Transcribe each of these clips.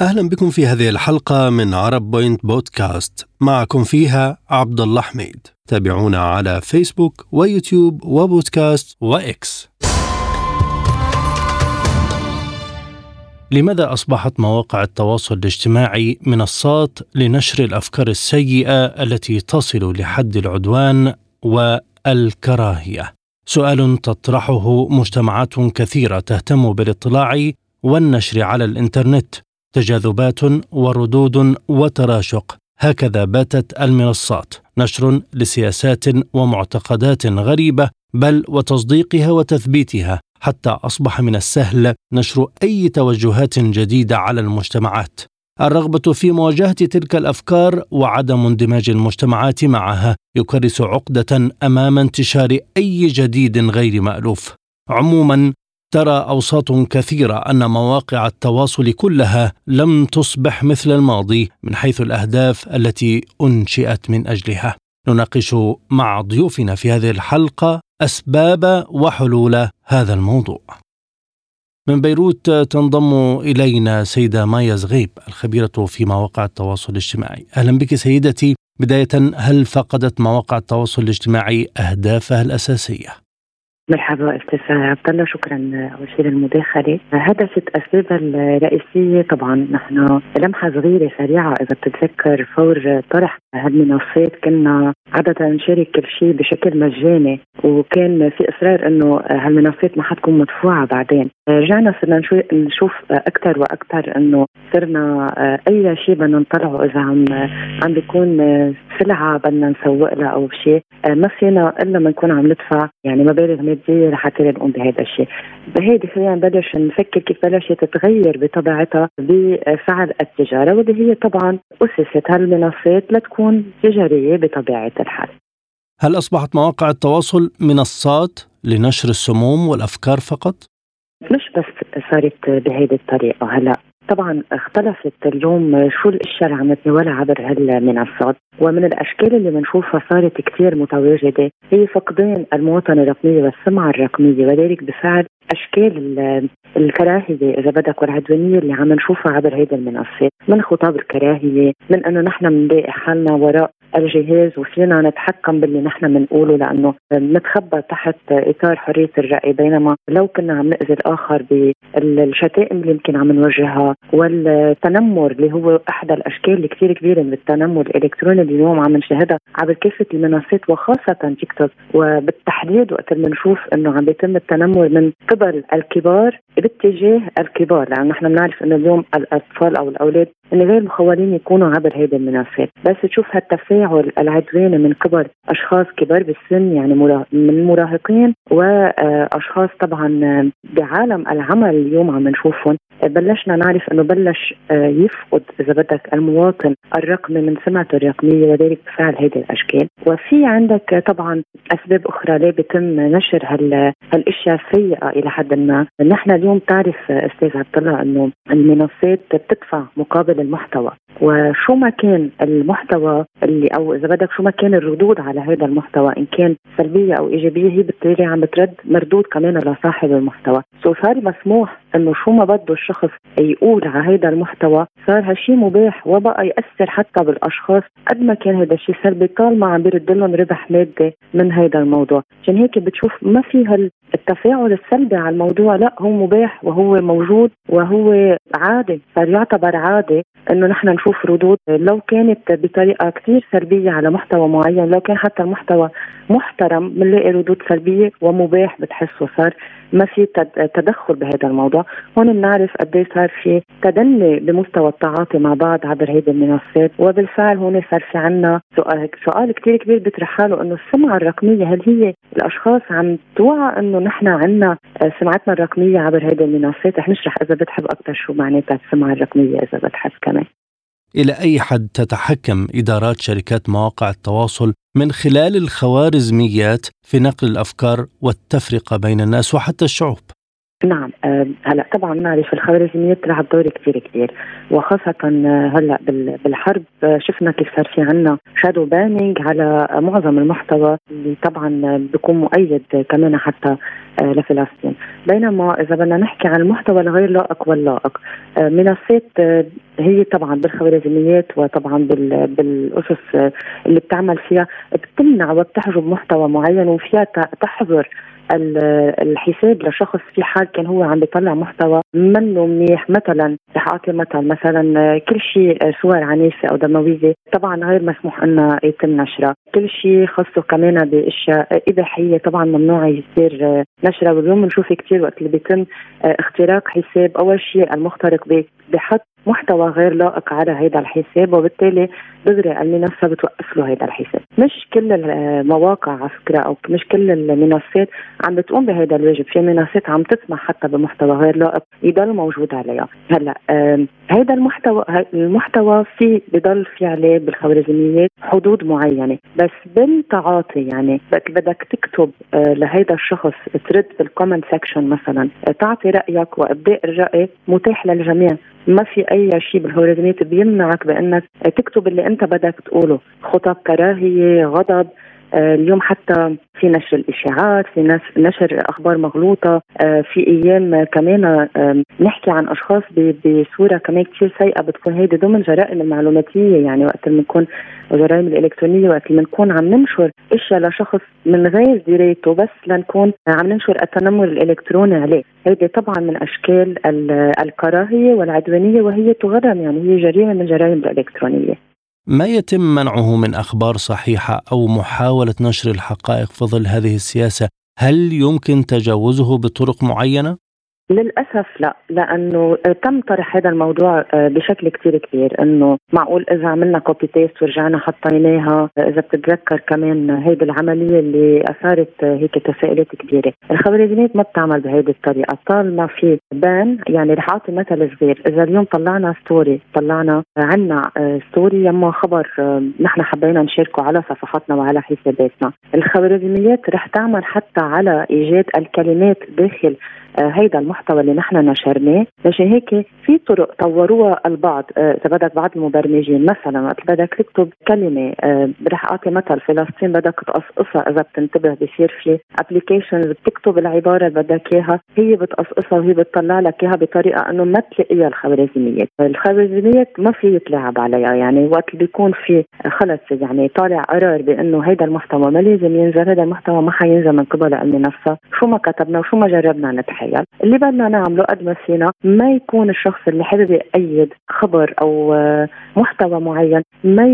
أهلا بكم في هذه الحلقة من عرب بوينت بودكاست. معكم فيها عبد الله حميد. تابعونا على فيسبوك ويوتيوب وبودكاست وإكس. لماذا أصبحت مواقع التواصل الاجتماعي منصات لنشر الأفكار السيئة التي تصل لحد العدوان والكراهية؟ سؤال تطرحه مجتمعات كثيرة تهتم بالإطلاع والنشر على الإنترنت. تجاذبات وردود وتراشق. هكذا باتت المنصات. نشر لسياسات ومعتقدات غريبة بل وتصديقها وتثبيتها. حتى أصبح من السهل نشر أي توجهات جديدة على المجتمعات. الرغبة في مواجهة تلك الأفكار وعدم اندماج المجتمعات معها يكرس عقدة أمام انتشار أي جديد غير مألوف. عموما ترى أوساط كثيرة أن مواقع التواصل كلها لم تصبح مثل الماضي من حيث الأهداف التي أنشئت من أجلها. نناقش مع ضيوفنا في هذه الحلقة أسباب وحلول هذا الموضوع. من بيروت تنضم إلينا سيدة مايا زغيب الخبيرة في مواقع التواصل الاجتماعي. أهلا بك سيدتي. بداية هل فقدت مواقع التواصل الاجتماعي أهدافها الأساسية؟ مرحبا أستاذ عبد الله شكرا اول شيء للمداخله هدفت أسبابها الرئيسية طبعا نحن لمحة صغيرة سريعة إذا بتتذكر فور طرح هالمنصات كنا عادة نشارك كل شيء بشكل مجاني وكان في إصرار إنه هالمنصات ما حتكون مدفوعة بعدين. رجعنا صرنا نشوف أكثر وأكثر إنه صرنا أي شيء بدنا نطلعه إذا عم عم بيكون سلعة بدنا نسوق لها أو شيء. ما فينا إلا ما نكون عم ندفع يعني مبالغ ماديه لحتى نقوم بهذا الشيء بهيدي خلينا نبلش نفكر كيف بلشت تتغير بطبيعتها بفعل التجارة واللي هي طبعا اسست هالمنصات لتكون تجارية بطبيعة الحال. هل أصبحت مواقع التواصل منصات لنشر السموم والأفكار فقط؟ مش بس صارت بهيدي الطريقة هلا طبعا اختلفت اليوم شو الأشياء اللي عم نتناولها عبر هالمنصات ومن الأشكال اللي بنشوفها صارت كثير متواجدة هي فقدان المواطنه الرقميه والسمعة الرقمية وذلك بفعل أشكال الكراهية إذا بدك والعدوانية اللي عم نشوفها عبر هيدا المنصات من خطاب الكراهية من إنه نحن بنلاقي حالنا وراء الجهاز وفينا نتحكم باللي نحن بنقوله لأنه نتخبى تحت إطار حرية الرأي بينما لو كنا عم نأذي الآخر بالشتائم اللي يمكن عم نوجهها والتنمر اللي هو إحدى الأشكال اللي كثير كبيرة من التنمر الإلكتروني اللي اليوم عم نشاهدها عبر كافة المنصات وخاصة تيك توك. وبالتحديد وقت بنشوف إنه عم بيتم التنمر من قبل الكبار باتجاه الكبار لأنه نحن بنعرف إنه اليوم الأطفال أو الأولاد إن غير مخولين يكونوا عبر هذه المنصات. بس تشوف هالتفاعل العدواني من قبل أشخاص كبار بالسن يعني من مراهقين وأشخاص طبعا بعالم العمل اليوم عم نشوفهم. بلشنا نعرف إنه بلش يفقد إذا بدك المواطن الرقمي من سمعته الرقمية وذلك بفعل هذه الأشكال. وفي عندك طبعا أسباب أخرى ليه بيتم نشر هال هالأشياء السيئة إلى حد ما. نحن اليوم تعرف أستاذ عبد الله إنه المنصات بتدفع مقابل المحتوى. وشو ما كان المحتوى اللي أو إذا بدك شو ما كان الردود على هذا المحتوى إن كان سلبية أو إيجابية هي بالتالي عم بترد مردود كمان لصاحب المحتوى. سو صار مسموح إنه شو ما بده الشخص يقول على هذا المحتوى صار هالشيء مباح وبقى يأثر حتى بالأشخاص قد ما كان هذا الشيء سلبي طالما عم بيرد لهم ربح مادي من هذا الموضوع. عشان هيك بتشوف ما في التفاعل السلبي على الموضوع لا هو مباح وهو موجود وهو عادي صار يعتبر عادي إنه نحن نشوف ردود. لو كانت بطريقة كثير سلبية على محتوى معين لو كان حتى المحتوى محترم بنلاقي ردود سلبية ومباح بتحسه صار ما في تدخل بهذا الموضوع. هون بنعرف قد إيه صار في تدني بمستوى التعاطي مع بعض عبر هذه المنصات. وبالفعل هون صار في عنا سؤال سؤال كثير كبير بيطرح حاله إنه السمعة الرقمية هل هي الأشخاص عم توعى إنه نحن عنا سمعتنا الرقمية عبر هذه المنصات رح نشرح إذا بتحب أكثر شو معناتها السمعة الرقمية إذا بتحب كمان إلى أي حد تتحكم إدارات شركات مواقع التواصل من خلال الخوارزميات في نقل الأفكار والتفرقة بين الناس وحتى الشعوب؟ نعم هلا طبعا نعرف الخوارزميات تلعب دور كثير كبير وخاصة هلا بالحرب شفنا كيف صار في عنا shadow banning على معظم المحتوى اللي طبعا بيكون مؤيد كمان حتى لفلسطين. بينما إذا بدنا نحكي عن المحتوى الغير لائق واللائق آه، منصات آه، هي طبعا بالخوارزميات وطبعا بالقصص اللي بتعمل فيها بتمنع وبتحجب محتوى معين وفيها تحظر الحساب لشخص في حال كان هو عم بيطلع محتوى منه منيح مثلا رح أعطي مثل مثلا كل شيء صور عنيفة أو دموية طبعا غير مسموح إنها يتم نشرها. كل شيء خاصه كمان بأشياء إباحية طبعا ممنوع يصير نشرها واليوم بنشوف كثير وقت اللي بيتم اختراق حساب أول شيء المخترق بحط محتوى غير لائق على هذا الحساب وبالتالي دغري المنصه بتوقف له هذا الحساب. مش كل المواقع على فكرة أو مش كل المنصات عم بتقوم بهذا الواجب. في منصات عم تسمح حتى بمحتوى غير لائق يضل موجود عليها. هلأ هذا المحتوى المحتوى في بضل في عليه بالخوارزميات حدود معينة. بس بالتعاطي يعني بدك تكتب آه، لهذا الشخص ترد بال comment section مثلا تعطي رأيك وإبداء الرأي متاح للجميع. ما في أي شيء بالخوارزميات بيمنعك بأنك تكتب اللي أنت بدك تقوله. خطب كراهية غضب. اليوم حتى في نشر الإشاعات في نشر أخبار مغلوطة آه، في أيام كمان نحكي عن أشخاص بصورة كمان كثير سيئة بتكون هيدي ضمن جرائم المعلوماتيه يعني وقت اللي بنكون الجرائم الإلكترونية وقت اللي بنكون عم ننشر إشياء لشخص من غير درايته بس لنكون عم ننشر التنمر الإلكتروني عليه. هيدي طبعا من أشكال الكراهية والعدوانية وهي تغرم يعني هي جريمة من جرائم الإلكترونية. ما يتم منعه من أخبار صحيحة أو محاولة نشر الحقائق في ظل هذه السياسة؟ هل يمكن تجاوزه بطرق معينة؟ للأسف لا لأنه تم طرح هذا الموضوع آه، بشكل كثير كبير إنه معقول إذا عملنا copy paste ورجعنا حطيناها إذا بتتذكر كمان هيدي العملية اللي أثارت هيك تساؤلات كبيرة، الخوارزميات ما بتعمل بهيدي الطريقة. طالما في ban يعني رح أعطي مثل صغير، إذا اليوم طلعنا story طلعنا عنا story آه، يما خبر آه، نحن حبينا نشاركه على صفحاتنا وعلى حساباتنا، الخوارزميات رح تعمل حتى على إيجاد الكلمات داخل هيدا المحتوى اللي نحن نشرناه. مشان هيك في طرق طوروها البعض. آه، إذا بدك بعض المبرمجين مثلا وقت بدك تكتب كلمة آه، رح أعطي مثل فلسطين بدك تقصقصها إذا بتنتبه بصير في applications بتكتب العبارة اللي بدك إياها هي بتقصقصها وهي بتطلع لك إياها بطريقة إنه ما تلاقيها الخوارزميات، الخوارزميات ما في يتلاعب عليها. يعني وقت بيكون في خلص يعني طالع قرار بإنه هيدا المحتوى ما لازم ينزل هذا المحتوى ما حينزل من قبل المنصه، شو ما كتبنا وشو ما جربنا نتحيل، اللي بدنا نعمله قد ما فينا ما يكون الشخص اللي حابب يأيد خبر أو آه، محتوى معين ما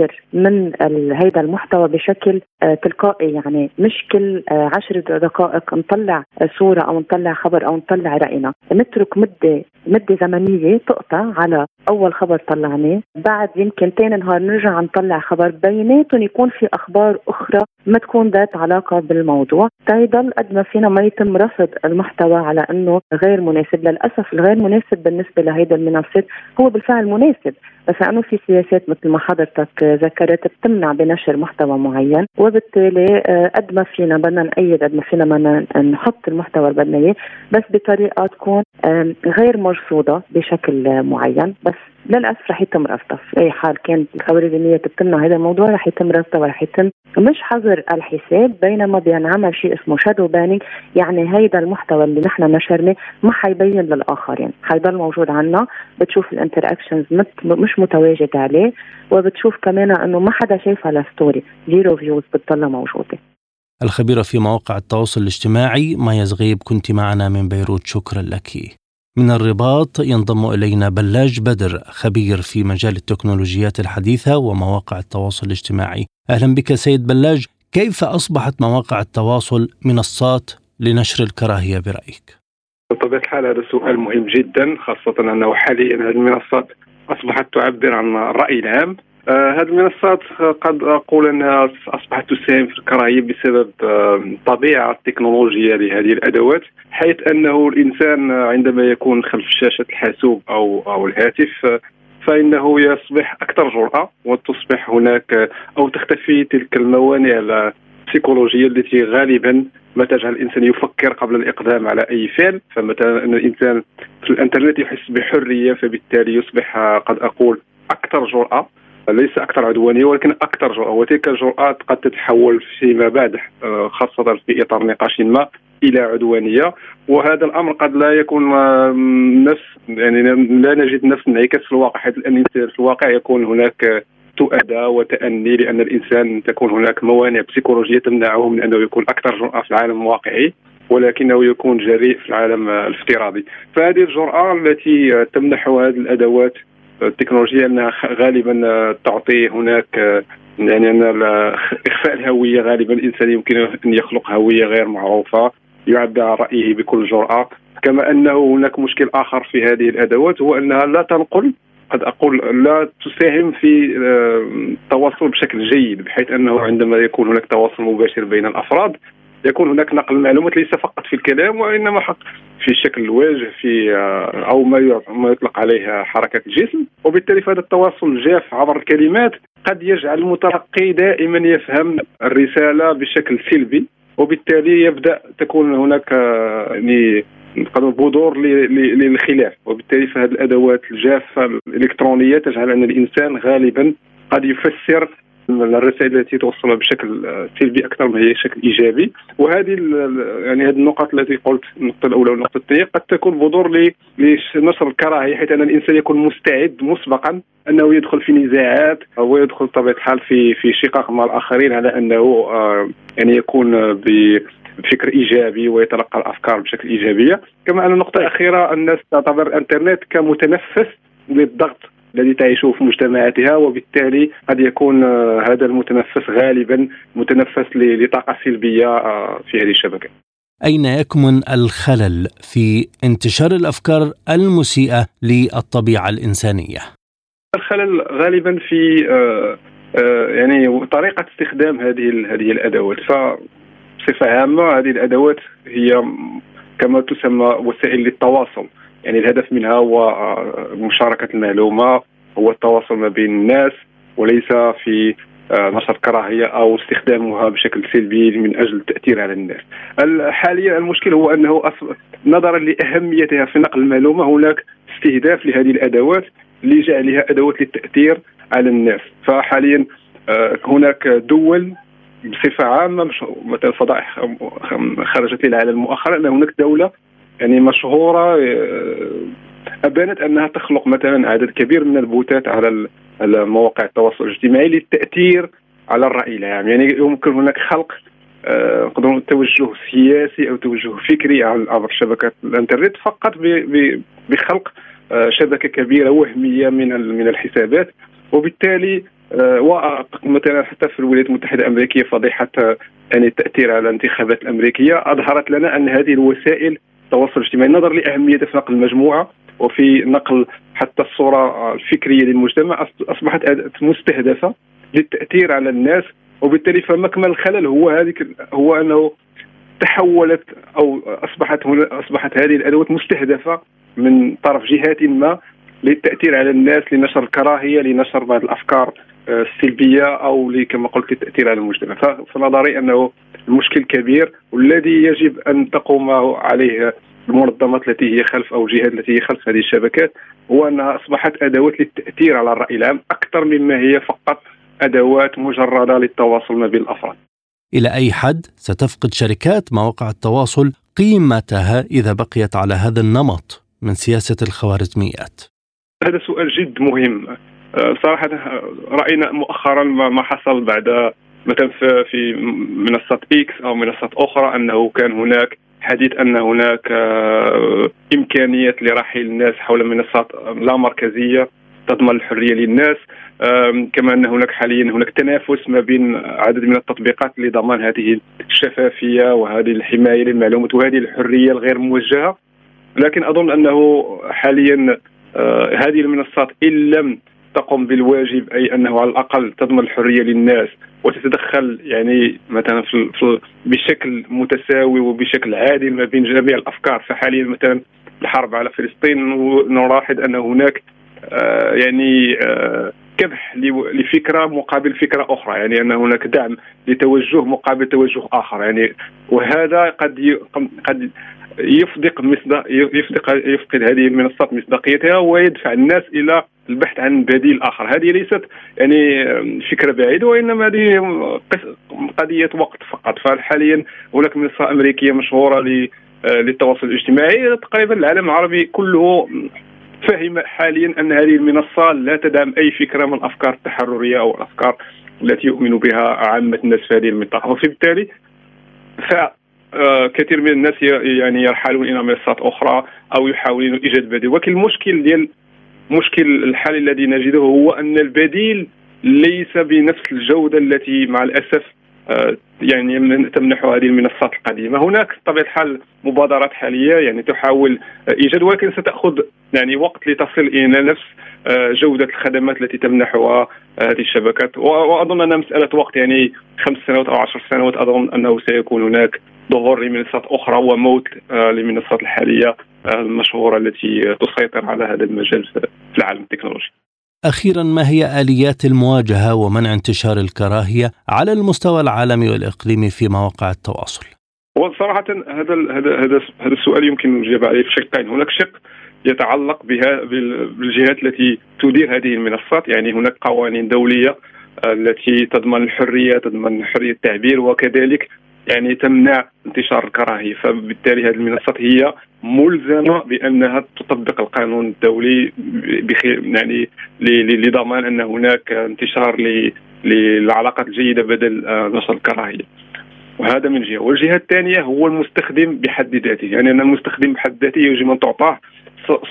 يكثر من هيدا المحتوى بشكل آه، تلقائي. يعني مش كل آه، عشر دقائق نطلع صورة أو نطلع خبر أو نطلع رأينا. نترك مدة مدة زمنية تقطع على أول خبر طلعناه. بعد يمكن ثاني نهار نرجع نطلع خبر بيناتهم يكون في أخبار أخرى ما تكون ذات علاقة بالموضوع. تيضل قد ما فينا ما يتم رصد المحتوى على إنه غير مناسب. للأسف الغير مناسب بالنسبة لهيدا المنصات هو بالفعل مناسب. بس لأنه في سياسات مثل ما حضرتك ذكرت بتمنع بنشر محتوى معين وبالتالي آه، قد ما فينا بدنا نأيد قد ما فينا بدنا نحط المحتوى اللي بس بطريقة تكون غير مرصودة بشكل معين بس للأسف رح يتم رفضها في أي حال كانت الخوارزميه بتمنع هذا الموضوع رح يتم رفضها ورح يتم. مش حظر الحساب بينما بينعمل شيء اسمه shadow banning يعني هيدا المحتوى اللي نحن نشرناه ما حيبين للآخرين. حيضل موجود عنا بتشوف ال interactions مش متواجد عليه وبتشوف كمان إنه ما حدا شايفها ل story zero views بتضلها موجودة. الخبيرة في مواقع التواصل الاجتماعي مايا زغيب كنت معنا من بيروت. شكرا لك. من الرباط ينضم إلينا بلاج بدر خبير في مجال التكنولوجيات الحديثة ومواقع التواصل الاجتماعي. أهلا بك سيد بلاج، كيف أصبحت مواقع التواصل منصات لنشر الكراهية برأيك؟ بطبيعة الحال هذا سؤال مهم جدا خاصة أنه حاليا هذه المنصات أصبحت تعبر عن الراي العام هذه المنصات قد أقول أنها أصبحت تساهم في الكراهيه بسبب آه الطبيعه التكنولوجية لهذه الأدوات حيث أنه الإنسان عندما يكون خلف شاشة الحاسوب أو أو الهاتف فإنه يصبح أكثر جرأة وتصبح هناك أو تختفي تلك الموانع السيكولوجية التي غالبا ما تجعل الإنسان يفكر قبل الإقدام على أي فعل. فمثلا أن الإنسان في الإنترنت يحس بحرية فبالتالي يصبح قد أقول أكثر جرأة. ليس أكثر عدوانية ولكن أكثر جرأة. وتلك الجرأة قد تتحول فيما بعد آه، خاصة في إطار نقاش ما إلى عدوانية. وهذا الأمر قد لا يكون نفس يعني لا نجد نفس الانعكاس في الواقع حيث في الواقع يكون هناك تؤدى وتأني لأن الإنسان تكون هناك موانع بسيكولوجية تمنعه من أنه يكون أكثر جرأة في العالم الواقعي ولكنه يكون جريء في العالم الافتراضي. فهذه الجرأة التي تمنحه هذه الأدوات التكنولوجية أنها غالبا تعطي هناك يعني أن إخفاء الهوية غالبا الإنسان يمكن أن يخلق هوية غير معروفة يعبر عن رأيه بكل جرأة. كما أنه هناك مشكل آخر في هذه الأدوات هو أنها لا تنقل قد أقول لا تساهم في التواصل بشكل جيد بحيث أنه عندما يكون هناك تواصل مباشر بين الأفراد يكون هناك نقل المعلومات ليس فقط في الكلام وإنما في شكل الوجه في آه، أو ما يطلق عليه حركة الجسم. وبالتالي فهذا التواصل الجاف عبر الكلمات قد يجعل المتلقي دائما يفهم الرسالة بشكل سلبي. وبالتالي يبدأ تكون هناك آه، يعني نقدروا بذور للخلاف. وبالتالي فهذه الأدوات الجافة الإلكترونية تجعل أن الإنسان غالبا قد يفسر الرسائل التي توصلها بشكل سلبي أكثر ما هي بشكل إيجابي. وهذه يعني هذه النقط التي قلت النقطة الأولى والنقطة الثانية قد تكون بذور لنشر الكراهية حيث أن الإنسان يكون مستعد مسبقا أنه يدخل في نزاعات أو يدخل بطبيعة الحال في في شقاق مع الآخرين على أنه آه، يعني يكون بفكر إيجابي ويتلقى الأفكار بشكل إيجابية. كما أن النقطة الأخيرة الناس تعتبر الإنترنت كمتنفس للضغط الذي تعيشه في مجتمعاتها وبالتالي قد يكون آه، هذا المتنفس غالبا متنفس لطاقة سلبية آه، في هذه الشبكة. أين يكمن الخلل في انتشار الأفكار المسيئة للطبيعة الإنسانية؟ الخلل غالبا في آه، يعني طريقة استخدام هذه هذه الأدوات ف بصفه عامة هذه الأدوات هي كما تسمى وسائل للتواصل يعني الهدف منها هو آه، مشاركة المعلومة هو التواصل ما بين الناس وليس في آه، نشر كراهية أو استخدامها بشكل سلبي من أجل التاثير على الناس. حاليا المشكل هو أنه نظرا لأهميتها في نقل المعلومة هناك استهداف لهذه الأدوات لجعلها أدوات للتأثير على الناس، فحاليا آه، هناك دول بصفة عامة مثلا فضائح خرجت للعالم مؤخرا أن هناك دولة يعني مشهورة آه، أبانت أنها تخلق مثلا عدد كبير من البوتات على مواقع التواصل الاجتماعي للتأثير على الرأي العام. يعني يمكن هناك خلق آه، نقدروا توجه سياسي أو توجه فكري عبر شبكة الإنترنت فقط بخلق آه، شبكة كبيرة وهمية من من الحسابات. وبالتالي مثلا حتى في الولايات المتحدة الأمريكية فضيحة يعني التأثير على الانتخابات الأمريكية. أظهرت لنا أن هذه الوسائل التواصل الاجتماعي نظرا لاهميتها في نقل المجموعة وفي نقل حتى الصورة الفكرية للمجتمع أصبحت مستهدفة للتأثير على الناس وبالتالي فمكمن الخلل هو هذيك هو أنه تحولت أو أصبحت هنا أصبحت هذه الأدوات مستهدفة من طرف جهات ما للتأثير على الناس لنشر الكراهية لنشر بعض الأفكار السلبية أو كما قلت للتاثير على المجتمع فنظري أنه المشكل كبير والذي يجب أن تقوم عليه المنظمات التي هي خلف أو الجهات التي هي خلف هذه الشبكات هو انها أصبحت أدوات للتأثير على الرأي العام أكثر مما هي فقط أدوات مجردة للتواصل ما بين الأفراد. إلى أي حد ستفقد شركات مواقع التواصل قيمتها إذا بقيت على هذا النمط من سياسة الخوارزميات؟ هذا سؤال جد مهم آه، صراحة رأينا مؤخرا ما حصل بعد مثلا في منصة إكس أو منصات أخرى أنه كان هناك حديث أن هناك آه، امكانيه لرحيل الناس حول منصات لا مركزية تضمن الحرية للناس. كما أن هناك حاليا هناك تنافس ما بين عدد من التطبيقات لضمان هذه الشفافية وهذه الحماية للمعلومات وهذه الحرية الغير موجهة. لكن أظن أنه حاليا آه، هذه المنصات إن لم تقوم بالواجب أي أنه على الأقل تضمن الحرية للناس وتتدخل يعني مثلا في, في بشكل متساوي وبشكل عادل ما بين جميع الأفكار. فحاليا مثلا الحرب على فلسطين نلاحظ أن هناك آه يعني آه كبح لفكرة مقابل فكرة أخرى يعني أن هناك دعم لتوجه مقابل توجه آخر يعني. وهذا قد قد يفقد مصداق يفقد هذه المنصات مصداقيتها ويدفع الناس إلى البحث عن بديل آخر. هذه ليست يعني فكرة بعيدة وإنما هذه قضية وقت فقط. فحاليا هناك منصة أمريكية مشهورة للتواصل الاجتماعي. تقريبا العالم العربي كله فهم حاليا أن هذه المنصة لا تدعم أي فكرة من الافكار التحرريه أو الأفكار التي يؤمن بها عامة الناس في هذه المنطقة. وبالتالي كثير من الناس يعني يرحلون إلى منصات أخرى أو يحاولون إيجاد بديل. ولكن المشكل ديال مشكل الحال الذي نجده هو أن البديل ليس بنفس الجودة التي مع الأسف آه، يعني تمنح هذه المنصات القديمة. هناك بطبيعة الحال مبادرات حالية يعني تحاول إيجاد ولكن ستأخذ يعني وقت لتصل إلى نفس آه، جودة الخدمات التي تمنحها هذه الشبكات وأظن أنها مسألة وقت يعني خمس سنوات أو عشر سنوات أظن أنه سيكون هناك ظهور لمنصات أخرى وموت آه، للمنصات الحالية المشهورة التي تسيطر على هذا المجال في العالم التكنولوجي. أخيرا ما هي آليات المواجهة ومنع انتشار الكراهية على المستوى العالمي والإقليمي في مواقع التواصل؟ وصراحة هذا هذا هذا هذا السؤال يمكن الإجابة عليه في شقين، هناك شق يتعلق بها بالجهات التي تدير هذه المنصات، يعني هناك قوانين دولية التي تضمن الحرية تضمن حرية التعبير وكذلك يعني تمنع انتشار الكراهية. فبالتالي هذه المنصات هي ملزمة بأنها تطبق القانون الدولي يعني لضمان أن هناك انتشار للعلاقات الجيدة بدل آه، نشر الكراهية. وهذا من جهة. والجهة الثانية هو المستخدم بحد ذاته. يعني أن المستخدم بحد ذاته يجب أن تعطاه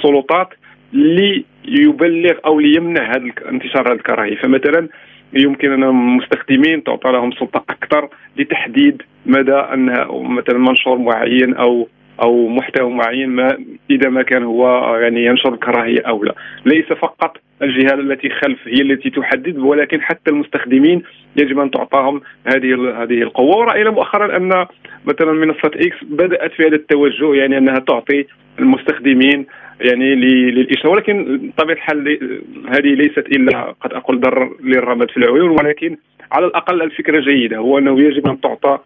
سلطات ليبلغ أو ليمنع هذا انتشار هذه الكراهية. فمثلا يمكن أن المستخدمين تعطى لهم سلطة أكثر لتحديد مدى ان مثلا منشور معين أو أو محتوى معين ما إذا ما كان هو يعني ينشر الكراهيه أو لا. ليس فقط الجهه التي خلف هي التي تحدد ولكن حتى المستخدمين يجب أن تعطاهم هذه هذه القوة. وراينا مؤخرا أن مثلا منصة إكس بدأت في هذا التوجه يعني أنها تعطي المستخدمين يعني للإشارة. ولكن بطبيعه الحال هذه ليست إلا قد أقول ضر للرمد في العيون ولكن على الأقل الفكرة جيدة هو أنه يجب أن تعطى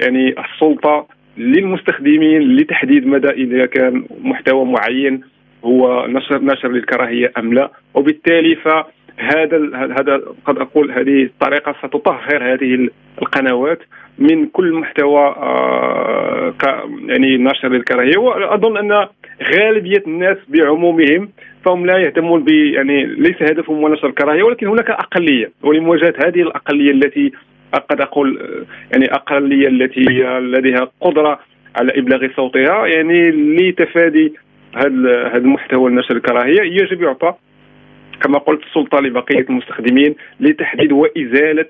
يعني السلطة للمستخدمين لتحديد مدى إذا كان محتوى معين هو نشر نشر للكراهية أم لا. وبالتالي فهذا هذا قد أقول هذه الطريقة ستطهر هذه القنوات من كل محتوى آه يعني نشر للكراهية. وأظن أن غالبية الناس بعمومهم فهم لا يهتمون ب يعني ليس هدفهم هو نشر الكراهية ولكن هناك أقلية. ولمواجهة هذه الأقلية التي قد أقول يعني أقلية التي لديها قدرة على إبلاغ صوتها يعني لتفادي هذا المحتوى نشر الكراهية يجب يعطى كما قلت السلطة لبقية المستخدمين لتحديد وإزالة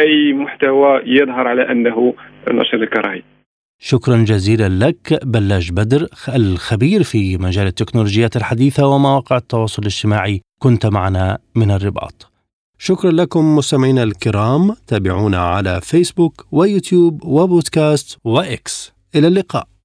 أي محتوى يظهر على أنه نشر الكراهيه. شكرا جزيلا لك بلاج بدر الخبير في مجال التكنولوجيات الحديثة ومواقع التواصل الاجتماعي كنت معنا من الرباط. شكرا لكم مستمعينا الكرام تابعونا على فيسبوك ويوتيوب وبودكاست وإكس. إلى اللقاء.